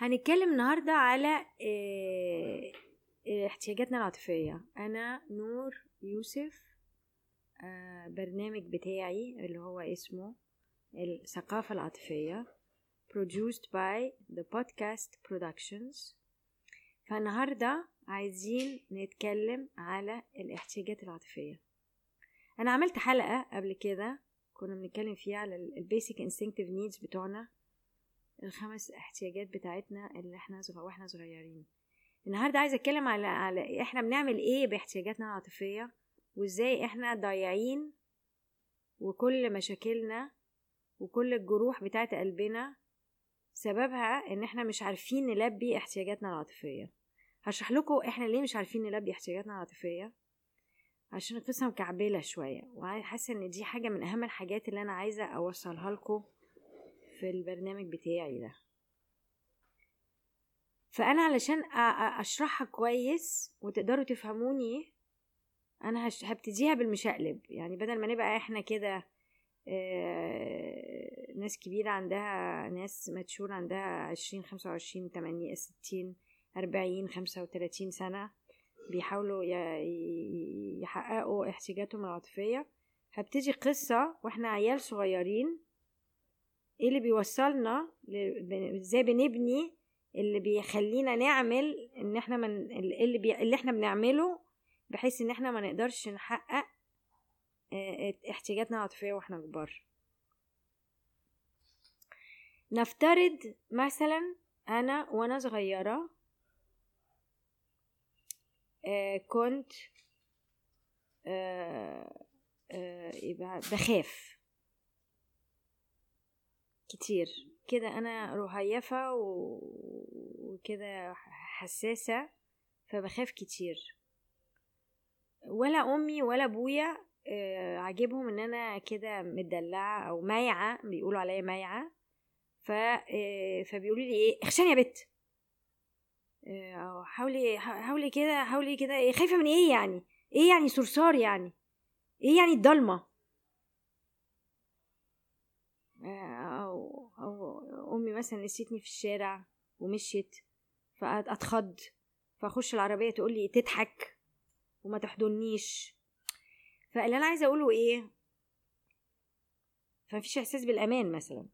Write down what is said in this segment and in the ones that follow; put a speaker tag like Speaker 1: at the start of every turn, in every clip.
Speaker 1: هنتكلم النهاردة على آه، احتياجاتنا العاطفية. أنا نور يوسف آه، برنامج بتاعي اللي هو اسمه الثقافة العاطفية produced by the podcast productions. فالنهاردة عايزين نتكلم على الاحتياجات العاطفية. أنا عملت حلقة قبل كده كنا بنتكلم فيها على البيسك instinctive needs بتوعنا. الخمس احتياجات بتاعتنا اللي إحنا. وإحنا صغيرين. النهارده عايزة أتكلم على على إحنا بنعمل إيه باحتياجاتنا العاطفية وإزاي إحنا ضايعين وكل مشاكلنا وكل الجروح بتاعت قلبنا سببها إن إحنا مش عارفين نلبي احتياجاتنا العاطفية. هشرح لكم إحنا ليه مش عارفين نلبي احتياجاتنا العاطفية؟ عشان القصة مكعبلة شوية وحاسة إن دي حاجة من أهم الحاجات اللي أنا عايزة أوصلها لكم. في البرنامج بتاعي ده. فأنا علشان أشرحها كويس وتقدروا تفهموني أنا هبتديها بالمشقلب. يعني بدل ما نبقى إحنا كده ناس كبيرة عندها ناس ماتشور عندها عشرين خمسة وعشرين تمانية ستين أربعين خمسة وتلاتين سنة بيحاولوا يحققوا احتياجاتهم العاطفية هبتدي قصة وإحنا عيال صغيرين إيه اللي بيوصلنا إزاي بنبني اللي بيخلينا نعمل إن إحنا من اللي, بي... اللي إحنا بنعمله بحيث إن إحنا ما نقدرش نحقق احتياجاتنا العاطفية وإحنا كبار. نفترض مثلا أنا وأنا صغيرة كنت بخاف. كتير. كده أنا رهيفة وكده حساسة فبخاف كتير. ولا أمي ولا أبويا آه، عاجبهم إن أنا كده مدلعة أو مايعة بيقولوا عليا مايعة. ف آه، فبيقولوا لي إيه اخشان يا بت. آه، حاولي حاولي كده حاولي كده إيه خايفة من إيه يعني؟ إيه يعني صرصار يعني؟ إيه يعني الضلمة؟ مثلا نسيتني في الشارع ومشيت فأتخض فأخش العربية تقول لي تضحك وما تحضنيش. فاللي أنا عايزة أقوله إيه؟ فمفيش إحساس بالأمان مثلا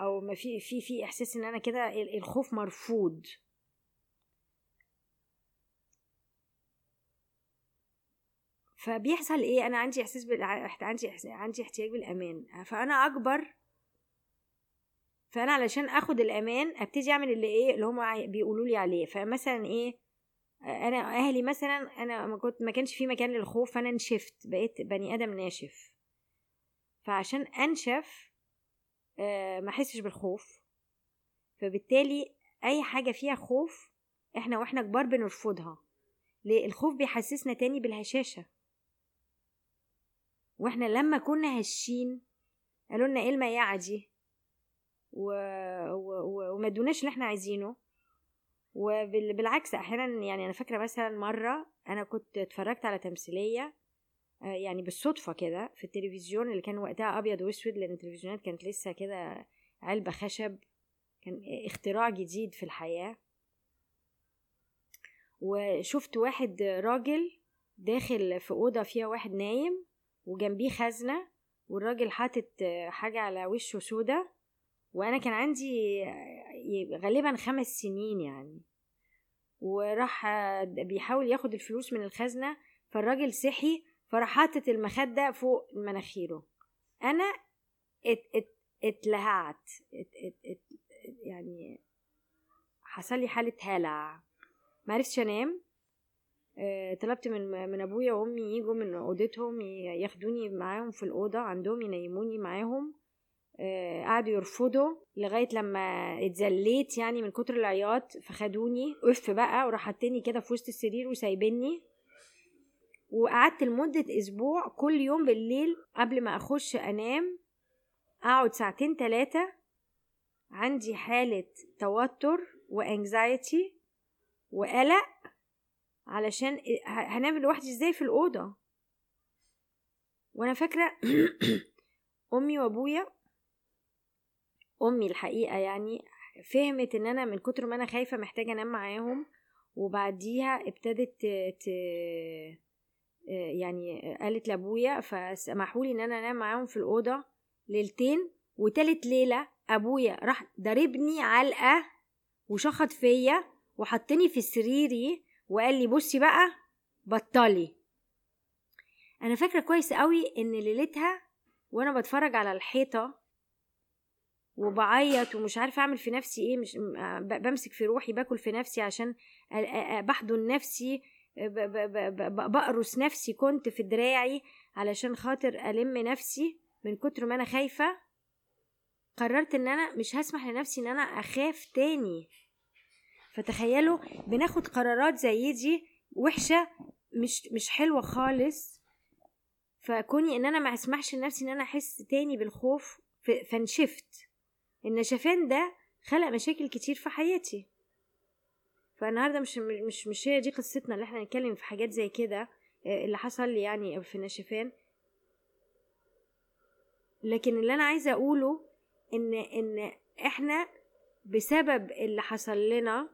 Speaker 1: أو ما في في في إحساس إن أنا كده الخوف مرفوض. فبيحصل إيه؟ أنا عندي إحساس بال... عندي عندي احتياج بالأمان. فأنا أكبر فأنا علشان آخد الأمان أبتدي أعمل اللي إيه اللي هم بيقولوا لي عليه. فمثلا إيه أنا أهلي مثلا أنا ما كنت ما كانش في مكان للخوف فأنا نشفت بقيت بني آدم ناشف. فعشان أنشف آه ما أحسش بالخوف. فبالتالي أي حاجة فيها خوف إحنا وإحنا كبار بنرفضها. ليه؟ الخوف بيحسسنا تاني بالهشاشة. وإحنا لما كنا هشين قالوا لنا إيه المياعه دي؟ و... و... وما ادوناش اللي إحنا عايزينه. وبالعكس أحيانا يعني أنا فاكرة مثلا مرة أنا كنت اتفرجت على تمثيلية آه، يعني بالصدفة كده في التلفزيون اللي كان وقتها أبيض وأسود لأن التلفزيونات كانت لسه كده علبة خشب كان اختراع جديد في الحياة. وشفت واحد راجل داخل في أوضة فيها واحد نايم وجنبيه خزنة والراجل حاطط حاجة على وشه سودا وأنا كان عندي غالبا خمس سنين يعني. وراح بيحاول ياخد الفلوس من الخزنة فالراجل صحي فراح حاطط المخدة فوق مناخيره. أنا ات ات اتلهعت ات ات ات يعني حصل لي حالة هلع. معرفتش أنام. آه طلبت من من أبويا وأمي يجوا من أوضتهم ياخدوني معاهم في الأوضة عندهم ينيموني معاهم. آه، قعدوا يرفضوا لغاية لما اتزليت يعني من كتر العياط فخدوني وقف بقى وراح حطني كده في وسط السرير وسايبني وقعدت لمدة أسبوع كل يوم بالليل قبل ما أخش أنام أقعد ساعتين تلاتة عندي حالة توتر وانكزايتي وقلق علشان هنام لوحدي إزاي في الأوضة؟ وأنا فاكرة أمي وأبويا أمي الحقيقة يعني فهمت إن أنا من كتر ما أنا خايفة محتاجة أنام معاهم وبعديها ابتدت ت... يعني قالت لأبويا فسمحوا لي إن أنا أنام معاهم في الأوضة ليلتين وتالت ليلة أبويا راح ضربني علقة وشخط فيا وحطني في سريري وقال لي بصي بقى بطلي. أنا فاكرة كويس قوي إن ليلتها وأنا بتفرج على الحيطة وبعيط ومش عارفة أعمل في نفسي إيه مش بمسك في روحي باكل في نفسي عشان بحضن نفسي بقرص نفسي كنت في دراعي علشان خاطر ألم نفسي من كتر ما أنا خايفة. قررت إن أنا مش هسمح لنفسي إن أنا أخاف تاني. فتخيلوا بناخد قرارات زي دي وحشة مش مش حلوة خالص. فكوني إن أنا ما أسمحش لنفسي إن أنا أحس تاني بالخوف فنشفت النشفان ده خلق مشاكل كتير في حياتي. فالنهاردة مش مش مش هي دي قصتنا اللي إحنا نتكلم في حاجات زي كده آه، اللي حصل لي يعني في النشفان لكن اللي أنا عايزة أقوله ان إن إحنا بسبب اللي حصل لنا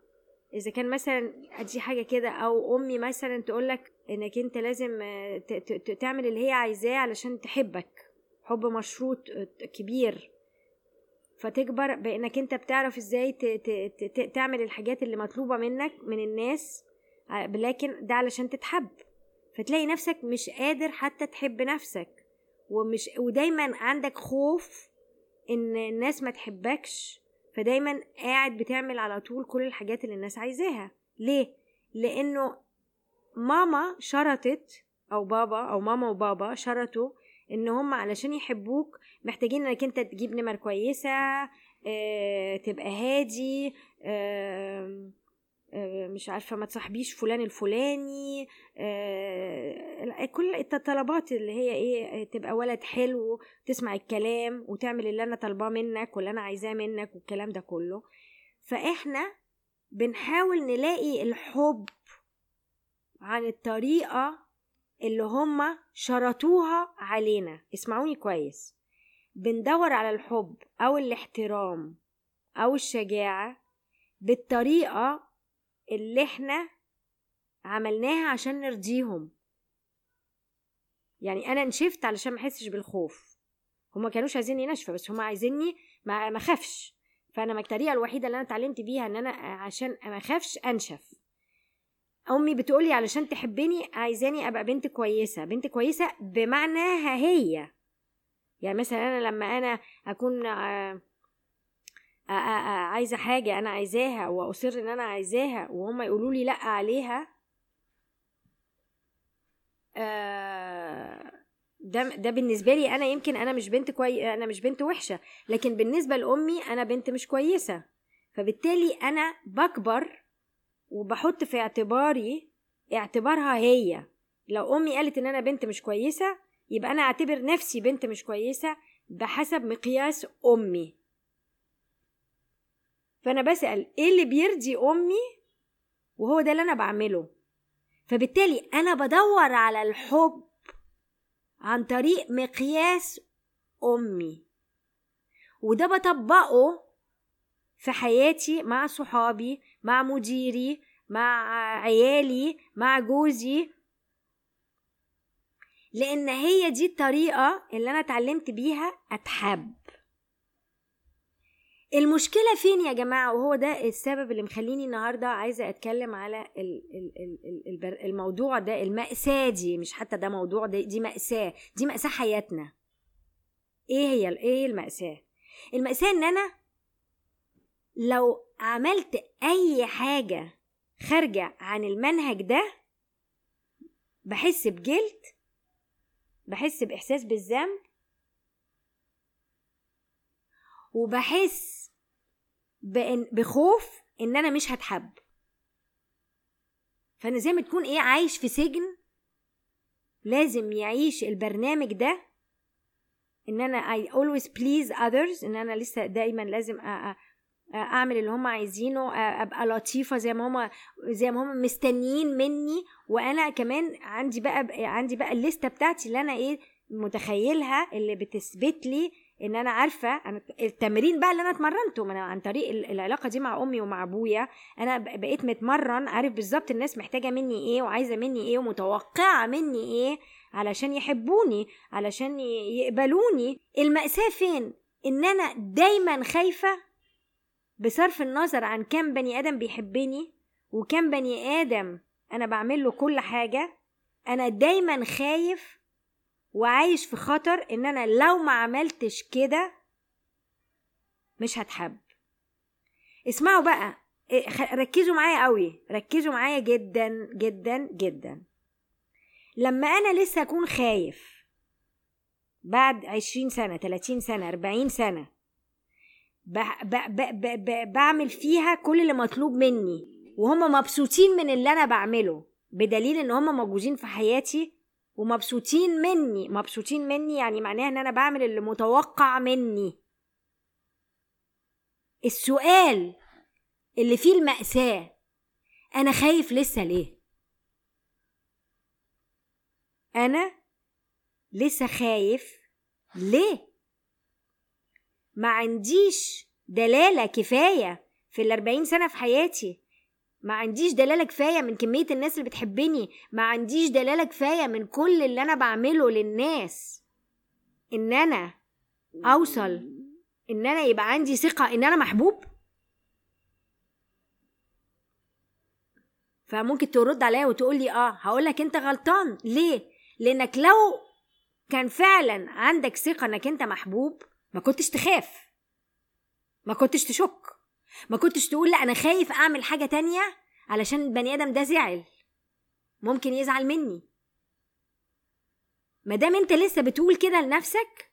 Speaker 1: إذا كان مثلا أدي حاجة كده أو أمي مثلا تقولك إنك أنت لازم آه، تعمل اللي هي عايزاه علشان تحبك. حب مشروط آه، كبير. فتكبر بإنك أنت بتعرف إزاي تعمل الحاجات اللي مطلوبة منك من الناس لكن ده علشان تتحب. فتلاقي نفسك مش قادر حتى تحب نفسك. ومش ودايما عندك خوف إن الناس ما تحبكش. فدايما قاعد بتعمل على طول كل الحاجات اللي الناس عايزاها. ليه؟ لأنه ماما شرطت أو بابا أو ماما وبابا شرطوا إن هم علشان يحبوك محتاجين إنك أنت تجيب نمر كويسة آه تبقى هادي آه آه مش عارفة ما تصاحبيش فلان الفلاني آه كل الطلبات اللي هي إيه تبقى ولد حلو تسمع الكلام وتعمل اللي أنا طالباه منك واللي أنا عايزاه منك والكلام ده كله. فإحنا بنحاول نلاقي الحب عن الطريقة اللي هما شرطوها علينا. اسمعوني كويس. بندور على الحب أو الاحترام أو الشجاعة بالطريقة اللي إحنا عملناها عشان نرضيهم. يعني أنا نشفت علشان ما أحسش بالخوف. هما كانوش عايزيني نشفة بس هما عايزيني ما أخافش. فأنا الطريقة الوحيدة اللي أنا اتعلمت بيها إن أنا عشان ما أخافش أنشف. أمي بتقولي علشان تحبني عايزاني أبقى بنت كويسة. بنت كويسة بمعناها هي. يعني مثلا أنا لما أنا أكون آه، آه، آه، عايزة حاجة أنا عايزاها وأصر إن أنا عايزاها وهم يقولوا لي لأ عليها ده ده بالنسبة لي أنا يمكن أنا مش بنت كوي أنا مش بنت وحشة. لكن بالنسبة لأمي أنا بنت مش كويسة. فبالتالي أنا بكبر وبحط في اعتباري اعتبارها هي. لو أمي قالت إن أنا بنت مش كويسة يبقى أنا أعتبر نفسي بنت مش كويسة بحسب مقياس أمي. فأنا بسأل إيه اللي بيرضي أمي؟ وهو ده اللي أنا بعمله. فبالتالي أنا بدور على الحب عن طريق مقياس أمي. وده بطبقه في حياتي مع صحابي مع مديري مع عيالي مع جوزي. لأن هي دي الطريقة اللي أنا اتعلمت بيها أتحب. المشكلة فين يا جماعة؟ وهو ده السبب اللي مخليني النهاردة عايزة أتكلم على الموضوع ده المأساة دي. مش حتى ده موضوع ده دي مأساة دي مأساة حياتنا. إيه هي إيه المأساة؟ المأساة إن أنا لو عملت أي حاجة خارجة عن المنهج ده بحس بجلد بحس بإحساس بالذنب وبحس بإن بخوف إن أنا مش هتحب. فأنا زي ما تكون إيه عايش في سجن لازم يعيش البرنامج ده إن أنا I always please others إن أنا لسه دايما لازم أعمل اللي هم عايزينه أبقى لطيفة زي ما هم زي ما هم مستنيين مني. وأنا كمان عندي بقى عندي بقى الليستة بتاعتي اللي أنا إيه متخيلها اللي بتثبت لي إن أنا عارفة أنا التمرين بقى اللي أنا اتمرنته من عن طريق العلاقة دي مع أمي ومع أبويا. أنا بقيت متمرن عارف بالظبط الناس محتاجة مني إيه وعايزة مني إيه ومتوقعة مني إيه علشان يحبوني علشان يقبلوني. المأساة فين؟ إن أنا دايما خايفة بصرف النظر عن كم بني آدم بيحبني وكم بني آدم أنا بعمل له كل حاجة أنا دايما خايف وعايش في خطر إن أنا لو ما عملتش كده مش هتحب. اسمعوا بقى إيه، ركزوا معايا قوي ركزوا معايا جدا جدا جدا. لما أنا لسه أكون خايف بعد عشرين سنة تلاتين سنة أربعين سنة بعمل فيها كل اللي مطلوب مني وهم مبسوطين من اللي أنا بعمله بدليل إن هم موجودين في حياتي ومبسوطين مني. مبسوطين مني يعني معناها إن أنا بعمل اللي متوقع مني. السؤال اللي فيه المأساة أنا خايف لسه ليه؟ أنا لسه خايف ليه؟ ما عنديش دلالة كفاية في الأربعين سنة في حياتي. ما عنديش دلالة كفاية من كمية الناس اللي بتحبني. ما عنديش دلالة كفاية من كل اللي أنا بعمله للناس. إن أنا أوصل إن أنا يبقى عندي ثقة إن أنا محبوب. فممكن ترد عليا وتقول لي آه هقول لك أنت غلطان. ليه؟ لأنك لو كان فعلا عندك ثقة إنك أنت محبوب ما كنتش تخاف. ما كنتش تشك. ما كنتش تقول لا أنا خايف أعمل حاجة تانية علشان البني آدم ده زعل. ممكن يزعل مني. ما دام أنت لسه بتقول كده لنفسك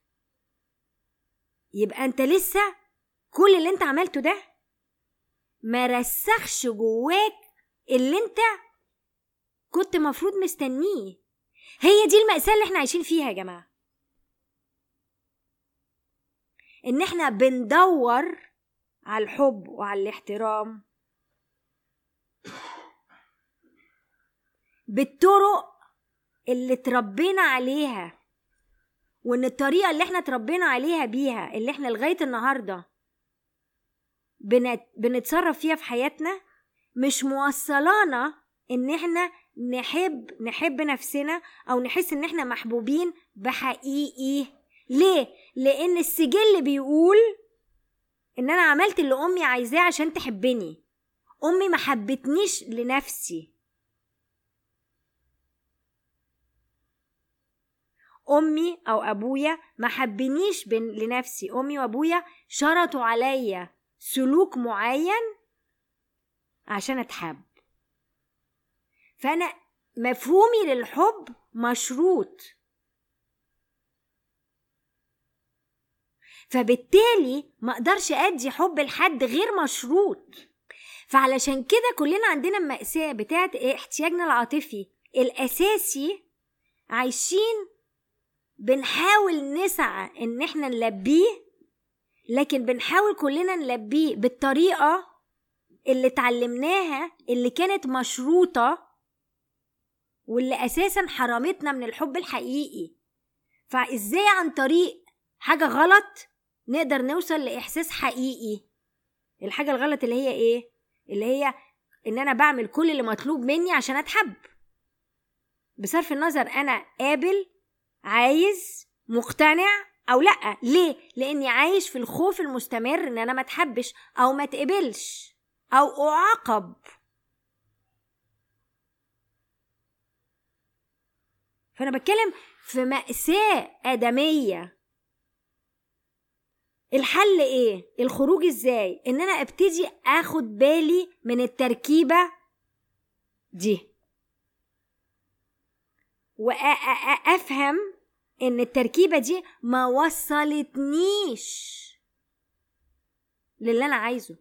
Speaker 1: يبقى أنت لسه كل اللي أنت عملته ده ما رسخش جواك اللي أنت كنت مفروض مستنيه. هي دي المأساة اللي إحنا عايشين فيها يا جماعة. إن إحنا بندور على الحب وعلى الاحترام. بالطرق اللي تربينا عليها وإن الطريقة اللي إحنا تربينا عليها بيها اللي إحنا لغاية النهارده بنت... بنتصرف فيها في حياتنا مش موصلانا إن إحنا نحب نحب نفسنا أو نحس إن إحنا محبوبين بحقيقي. ليه؟ لأن السجل بيقول إن أنا عملت اللي أمي عايزاه عشان تحبني. أمي ما حبتنيش لنفسي. أمي أو أبويا ما حبنيش لنفسي. أمي وأبويا شرطوا عليا سلوك معين عشان أتحب. فأنا مفهومي للحب مشروط. فبالتالي ما أقدرش ادي حب لحد غير مشروط. فعلشان كده كلنا عندنا المأساة بتاعت احتياجنا العاطفي الأساسي عايشين بنحاول نسعى إن إحنا نلبيه لكن بنحاول كلنا نلبيه بالطريقة اللي اتعلمناها اللي كانت مشروطة واللي أساسا حرمتنا من الحب الحقيقي. فإزاي عن طريق حاجة غلط نقدر نوصل لإحساس حقيقي. الحاجة الغلط اللي هي إيه؟ اللي هي إن أنا بعمل كل اللي مطلوب مني عشان أتحب. بصرف النظر أنا قابل عايز مقتنع أو لأ. ليه؟ لأني عايش في الخوف المستمر إن أنا ما أتحبش أو ما تقبلش أو أعاقب. فأنا بتكلم في مأساة آدمية. الحل إيه؟ الخروج إزاي؟ إن أنا أبتدي آخد بالي من التركيبة دي. وافهم إن التركيبة دي ما وصلتنيش للي أنا عايزه.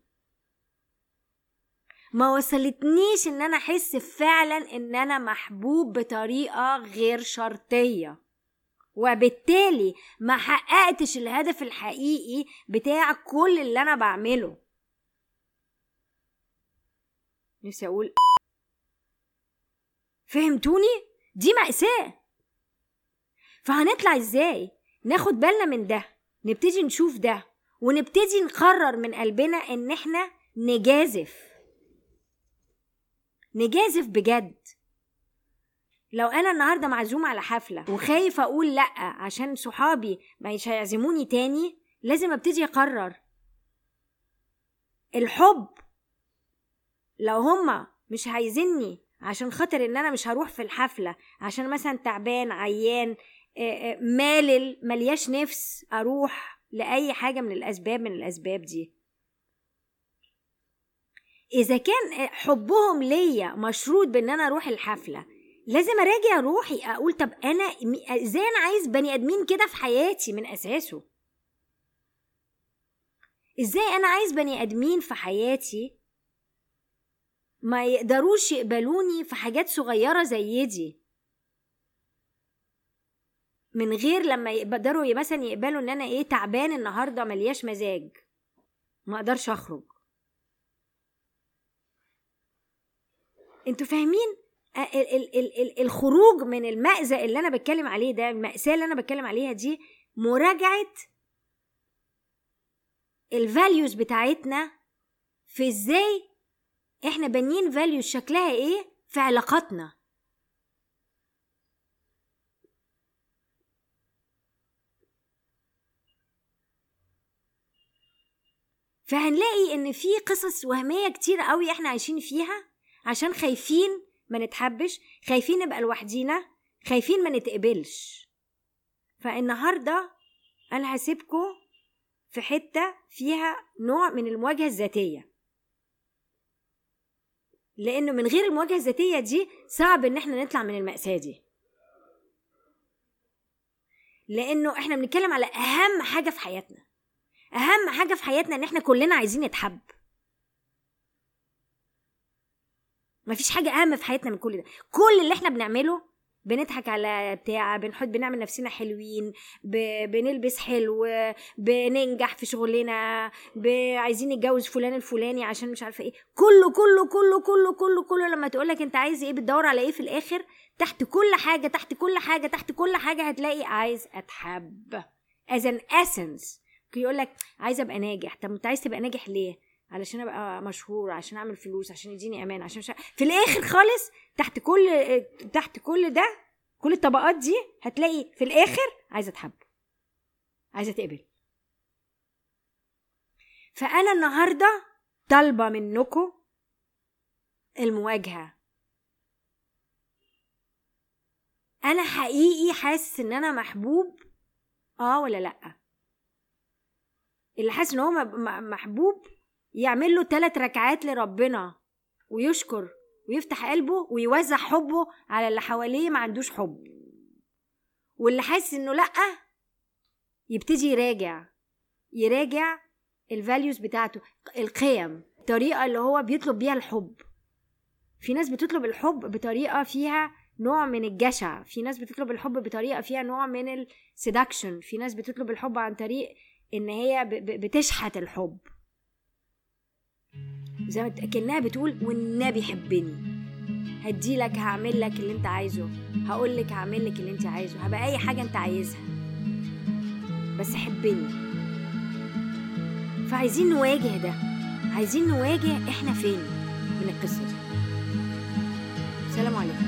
Speaker 1: ما وصلتنيش إن أنا أحس فعلا إن أنا محبوب بطريقة غير شرطية. وبالتالي ما حققتش الهدف الحقيقي بتاع كل اللي أنا بعمله. نفسي أقول فهمتوني؟ دي مأساة. فهنطلع إزاي؟ ناخد بالنا من ده نبتدي نشوف ده ونبتدي نقرر من قلبنا إن إحنا نجازف. نجازف بجد. لو أنا النهارده معزوم على حفلة وخايف أقول لأ عشان صحابي مش هيعزموني تاني لازم أبتدي أقرر. الحب لو هما مش عايزيني عشان خاطر إن أنا مش هروح في الحفلة عشان مثلا تعبان عيان مالل ملياش نفس أروح لأي حاجة من الأسباب من الأسباب دي. إذا كان حبهم ليا مشروط بإن أنا أروح الحفلة لازم اراجع روحي أقول طب أنا إزاي أنا عايز بني ادمين كده في حياتي من اساسه؟ إزاي أنا عايز بني ادمين في حياتي ما يقدروش يقبلوني في حاجات صغيرة زي دي؟ من غير لما يقدروا مثلا يقبلوا ان أنا إيه تعبان النهارده ملياش مزاج ما أقدرش اخرج. أنتوا فاهمين؟ الخروج من المأزق اللي أنا بتكلم عليه ده المأساة اللي أنا بتكلم عليها دي مراجعة ال values بتاعتنا في إزاي إحنا بانيين values شكلها إيه في علاقاتنا. فهنلاقي إن في قصص وهمية كتير قوي إحنا عايشين فيها عشان خايفين ما نتحبش خايفين نبقى لوحدينا خايفين ما نتقبلش. فالنهاردة أنا هسيبكم في حتة فيها نوع من المواجهة الذاتية. لأنه من غير المواجهة الذاتية دي صعب إن إحنا نطلع من المأساة دي. لأنه إحنا بنتكلم على أهم حاجة في حياتنا. أهم حاجة في حياتنا إن إحنا كلنا عايزين نتحب. مفيش حاجة أهم في حياتنا من كل ده. كل اللي إحنا بنعمله بنضحك على بتاع بنحط بنعمل نفسنا حلوين ب... بنلبس حلو بننجح في شغلنا ب... عايزين نتجوز فلان الفلاني عشان مش عارفة إيه. كله كله كله كله كله كله لما تقولك أنت عايز إيه بتدور على إيه في الآخر تحت كل حاجة تحت كل حاجة تحت كل حاجة هتلاقي عايز أتحب. As an essence. يقول لك عايز أبقى ناجح. طب أنت عايز تبقى ناجح ليه؟ علشان أبقى مشهور عشان أعمل فلوس عشان يديني أمان عشان مش في الآخر خالص تحت كل تحت كل ده كل الطبقات دي هتلاقي في الآخر عايزة اتحب عايزة تقبل. فأنا النهارده طالبة منكم المواجهة. أنا حقيقي حاسس إن أنا محبوب؟ آه ولا لأ؟ اللي حاسس إن هو محبوب يعمل له ثلاث ركعات لربنا ويشكر ويفتح قلبه ويوزع حبه على اللي حواليه ما عندوش حب. واللي حاسس إنه لأ يبتدي يراجع يراجع ال values بتاعته القيم الطريقة اللي هو بيطلب بيها الحب. في ناس بتطلب الحب بطريقة فيها نوع من الجشع في ناس بتطلب الحب بطريقة فيها نوع من ال seduction في ناس بتطلب الحب عن طريق إن هي بتشحت الحب. زي ما كأنها بتقول والنبي حبني هديلك هعمل لك اللي انت عايزه. هقول لك هعمل لك اللي انت عايزه. هبقى أي حاجة انت عايزها. بس حبني. فعايزين نواجه ده. عايزين نواجه إحنا فين من القصة دي؟ سلام عليكم.